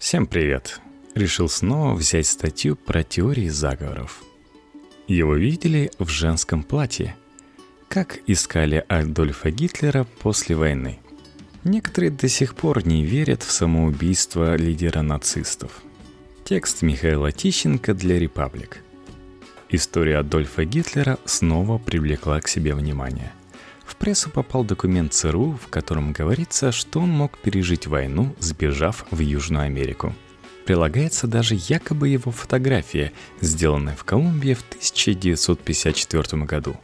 Всем привет! Решил снова взять статью про теории заговоров. Его видели в женском платье. Как искали Адольфа Гитлера после войны. Некоторые до сих пор не верят в самоубийство лидера нацистов. Текст Михаила Тищенко для «Репаблик». История Адольфа Гитлера снова привлекла к себе внимание – в прессу попал документ ЦРУ, в котором говорится, что он мог пережить войну, сбежав в Южную Америку. Прилагается даже якобы его фотография, сделанная в Колумбии в 1954 году.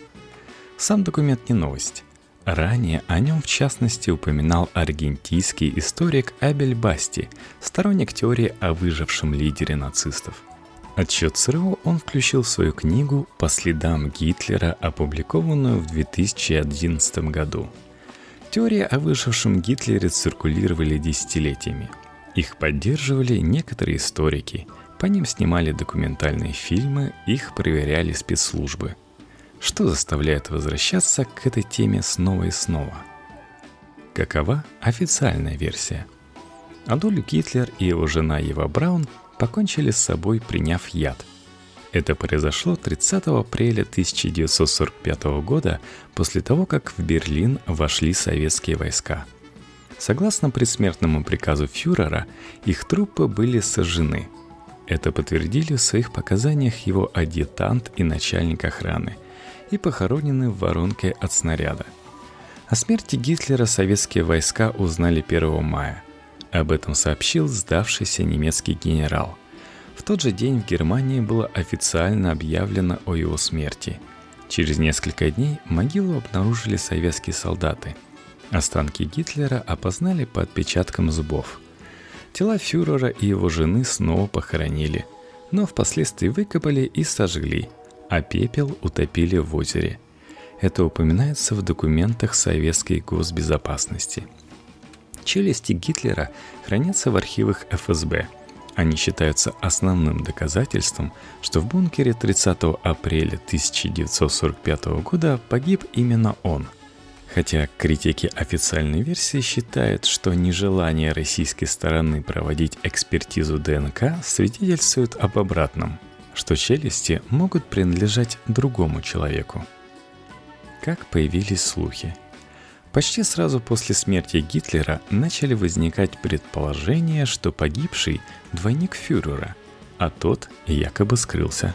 Сам документ не новость. Ранее о нем в частности упоминал аргентийский историк Абель Басти, сторонник теории о выжившем лидере нацистов – Отчет ЦРУ он включил в свою книгу «По следам Гитлера», опубликованную в 2011 году. Теории о выжившем Гитлере циркулировали десятилетиями. Их поддерживали некоторые историки, по ним снимали документальные фильмы, их проверяли спецслужбы. Что заставляет возвращаться к этой теме снова и снова? Какова официальная версия? Адольф Гитлер и его жена Ева Браун – покончили с собой, приняв яд. Это произошло 30 апреля 1945 года после того, как в Берлин вошли советские войска. Согласно предсмертному приказу фюрера, их трупы были сожжены. Это подтвердили в своих показаниях его адъютант и начальник охраны и похоронены в воронке от снаряда. О смерти Гитлера советские войска узнали 1 мая. Об этом сообщил сдавшийся немецкий генерал. В тот же день в Германии было официально объявлено о его смерти. Через несколько дней могилу обнаружили советские солдаты. Останки Гитлера опознали по отпечаткам зубов. Тела фюрера и его жены снова похоронили, но впоследствии выкопали и сожгли, а пепел утопили в озере. Это упоминается в документах советской госбезопасности – Челюсти Гитлера хранятся в архивах ФСБ. Они считаются основным доказательством, что в бункере 30 апреля 1945 года погиб именно он. Хотя критики официальной версии считают, что нежелание российской стороны проводить экспертизу ДНК свидетельствует об обратном, что челюсти могут принадлежать другому человеку. Как появились слухи – Почти сразу после смерти Гитлера начали возникать предположения, что погибший – двойник фюрера, а тот якобы скрылся.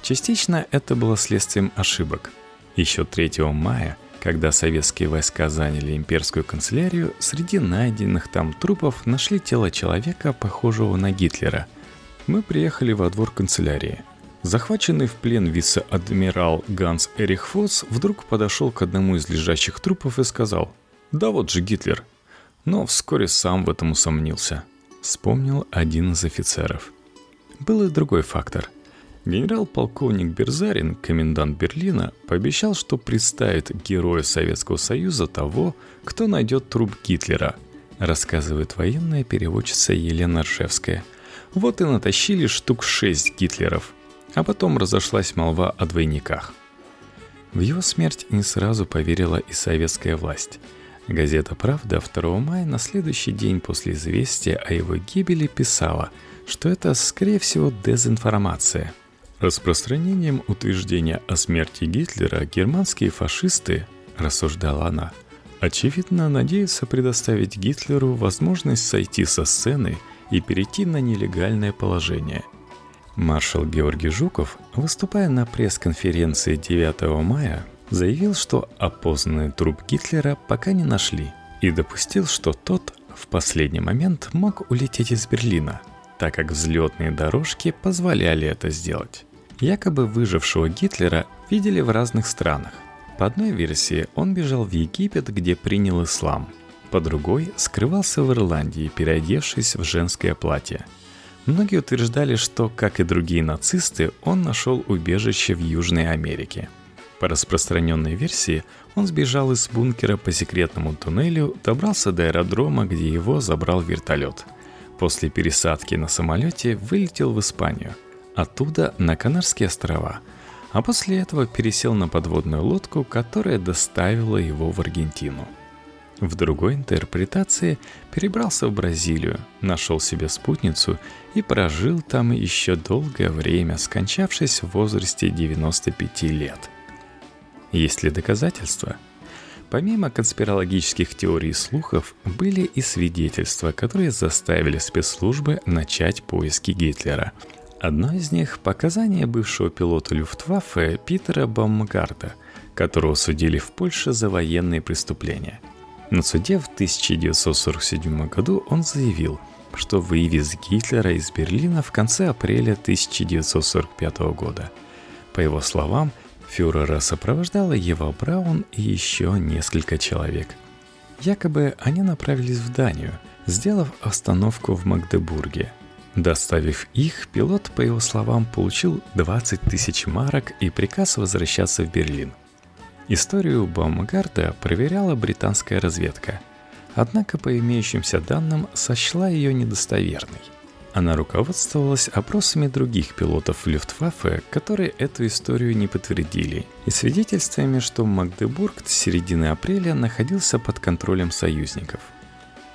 Частично это было следствием ошибок. Еще 3 мая, когда советские войска заняли имперскую канцелярию, среди найденных там трупов нашли тело человека, похожего на Гитлера. Мы приехали во двор канцелярии – Захваченный в плен вице-адмирал Ганс Эрих Фосс вдруг подошел к одному из лежащих трупов и сказал «Да вот же Гитлер». Но вскоре сам в этом усомнился. Вспомнил один из офицеров. Был и другой фактор. Генерал-полковник Берзарин, комендант Берлина, пообещал, что представит героя Советского Союза того, кто найдет труп Гитлера, рассказывает военная переводчица Елена Ржевская. Вот и натащили штук шесть Гитлеров – а потом разошлась молва о двойниках. В его смерть не сразу поверила и советская власть. Газета «Правда» 2 мая на следующий день после известия о его гибели писала, что это, скорее всего, дезинформация. Распространением утверждения о смерти Гитлера германские фашисты, рассуждала она, очевидно надеются предоставить Гитлеру возможность сойти со сцены и перейти на нелегальное положение – Маршал Георгий Жуков, выступая на пресс-конференции 9 мая, заявил, что опознанный труп Гитлера пока не нашли и допустил, что тот в последний момент мог улететь из Берлина, так как взлетные дорожки позволяли это сделать. Якобы выжившего Гитлера видели в разных странах. По одной версии он бежал в Египет, где принял ислам. По другой скрывался в Ирландии, переодевшись в женское платье – Многие утверждали, что, как и другие нацисты, он нашел убежище в Южной Америке. По распространенной версии, он сбежал из бункера по секретному туннелю, добрался до аэродрома, где его забрал вертолет. После пересадки на самолете вылетел в Испанию, оттуда на Канарские острова, а после этого пересел на подводную лодку, которая доставила его в Аргентину. В другой интерпретации перебрался в Бразилию, нашел себе спутницу и прожил там еще долгое время, скончавшись в возрасте 95 лет. Есть ли доказательства? Помимо конспирологических теорий и слухов, были и свидетельства, которые заставили спецслужбы начать поиски Гитлера. Одно из них – показания бывшего пилота Люфтваффе Питера Баумгарта, которого судили в Польше за военные преступления. На суде в 1947 году он заявил, что вывез Гитлера из Берлина в конце апреля 1945 года. По его словам – Фюрера сопровождала Ева Браун и еще несколько человек. Якобы они направились в Данию, сделав остановку в Магдебурге. Доставив их, пилот, по его словам, получил 20 тысяч марок и приказ возвращаться в Берлин. Историю Баумгарда проверяла британская разведка, однако по имеющимся данным сочла ее недостоверной. Она руководствовалась опросами других пилотов Люфтваффе, которые эту историю не подтвердили, и свидетельствами, что Магдебург с середины апреля находился под контролем союзников.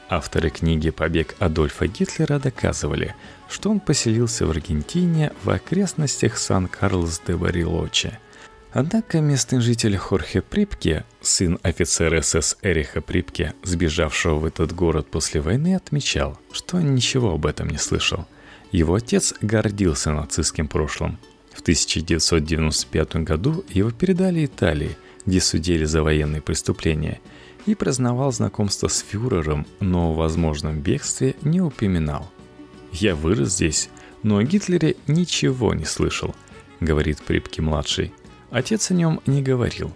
Авторы книги «Побег Адольфа Гитлера» доказывали, что он поселился в Аргентине в окрестностях Сан-Карлос-де-Барилоче – Однако местный житель Хорхе Припке, сын офицера СС Эриха Припке, сбежавшего в этот город после войны, отмечал, что ничего об этом не слышал. Его отец гордился нацистским прошлым. В 1995 году его передали Италии, где судили за военные преступления, и праздновал знакомство с фюрером, но о возможном бегстве не упоминал. «Я вырос здесь, но о Гитлере ничего не слышал», — говорит Припке-младший. Отец о нем не говорил.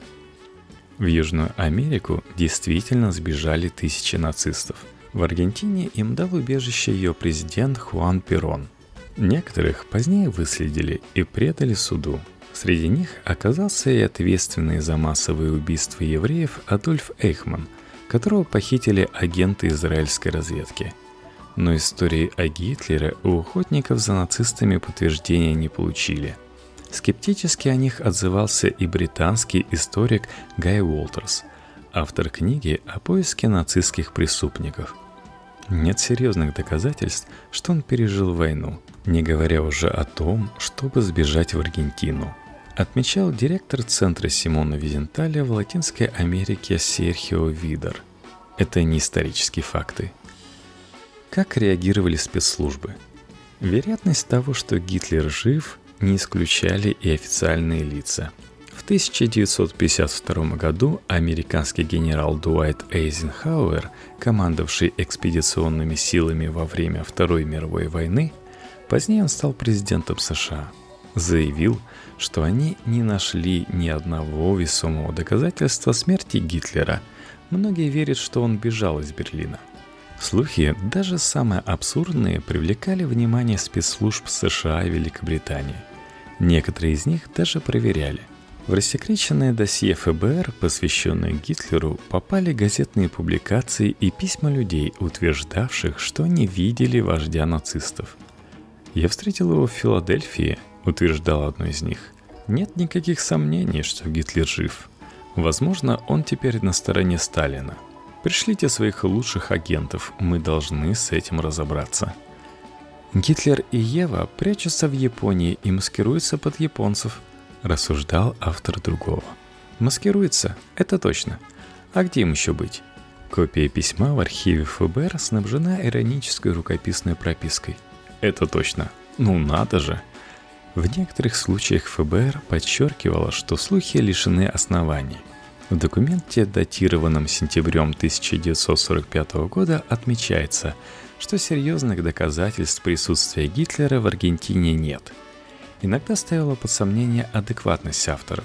В Южную Америку действительно сбежали тысячи нацистов. В Аргентине им дал убежище ее президент Хуан Перон. Некоторых позднее выследили и предали суду. Среди них оказался и ответственный за массовые убийства евреев Адольф Эйхман, которого похитили агенты израильской разведки. Но истории о Гитлере у охотников за нацистами подтверждения не получили – Скептически о них отзывался и британский историк Гай Уолтерс, автор книги о поиске нацистских преступников. Нет серьезных доказательств, что он пережил войну, не говоря уже о том, чтобы сбежать в Аргентину, отмечал директор Центра Симона Визенталя в Латинской Америке Серхио Видер. Это не исторические факты. Как реагировали спецслужбы? Вероятность того, что Гитлер жив, не исключали и официальные лица. В 1952 году американский генерал Дуайт Эйзенхауэр, командовавший экспедиционными силами во время Второй мировой войны, позднее он стал президентом США, заявил, что они не нашли ни одного весомого доказательства смерти Гитлера. Многие верят, что он бежал из Берлина – Слухи, даже самые абсурдные, привлекали внимание спецслужб США и Великобритании. Некоторые из них даже проверяли. В рассекреченное досье ФБР, посвященное Гитлеру, попали газетные публикации и письма людей, утверждавших, что они видели вождя нацистов. «Я встретил его в Филадельфии», — утверждал одно из них. «Нет никаких сомнений, что Гитлер жив. Возможно, он теперь на стороне Сталина. Пришлите своих лучших агентов, мы должны с этим разобраться». Гитлер и Ева прячутся в Японии и маскируются под японцев, рассуждал автор другого. Маскируется, это точно. А где им еще быть? Копия письма в архиве ФБР снабжена иронической рукописной пропиской. Это точно. Ну надо же. В некоторых случаях ФБР подчеркивало, что слухи лишены оснований. В документе, датированном сентябрем 1945 года, отмечается – что серьезных доказательств присутствия Гитлера в Аргентине нет. Иногда ставило под сомнение адекватность авторов.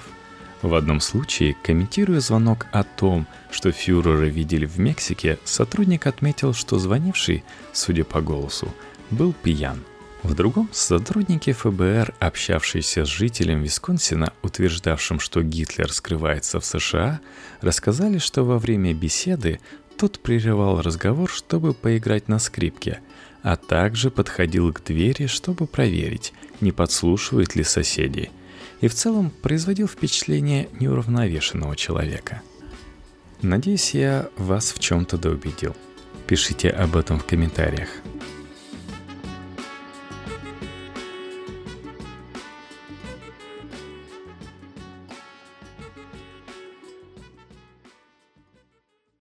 В одном случае, комментируя звонок о том, что фюрера видели в Мексике, сотрудник отметил, что звонивший, судя по голосу, был пьян. В другом сотрудники ФБР, общавшиеся с жителем Висконсина, утверждавшим, что Гитлер скрывается в США, рассказали, что во время беседы тот прерывал разговор, чтобы поиграть на скрипке, а также подходил к двери, чтобы проверить, не подслушивают ли соседи, и в целом производил впечатление неуравновешенного человека. Надеюсь, я вас в чем-то доубедил. Пишите об этом в комментариях.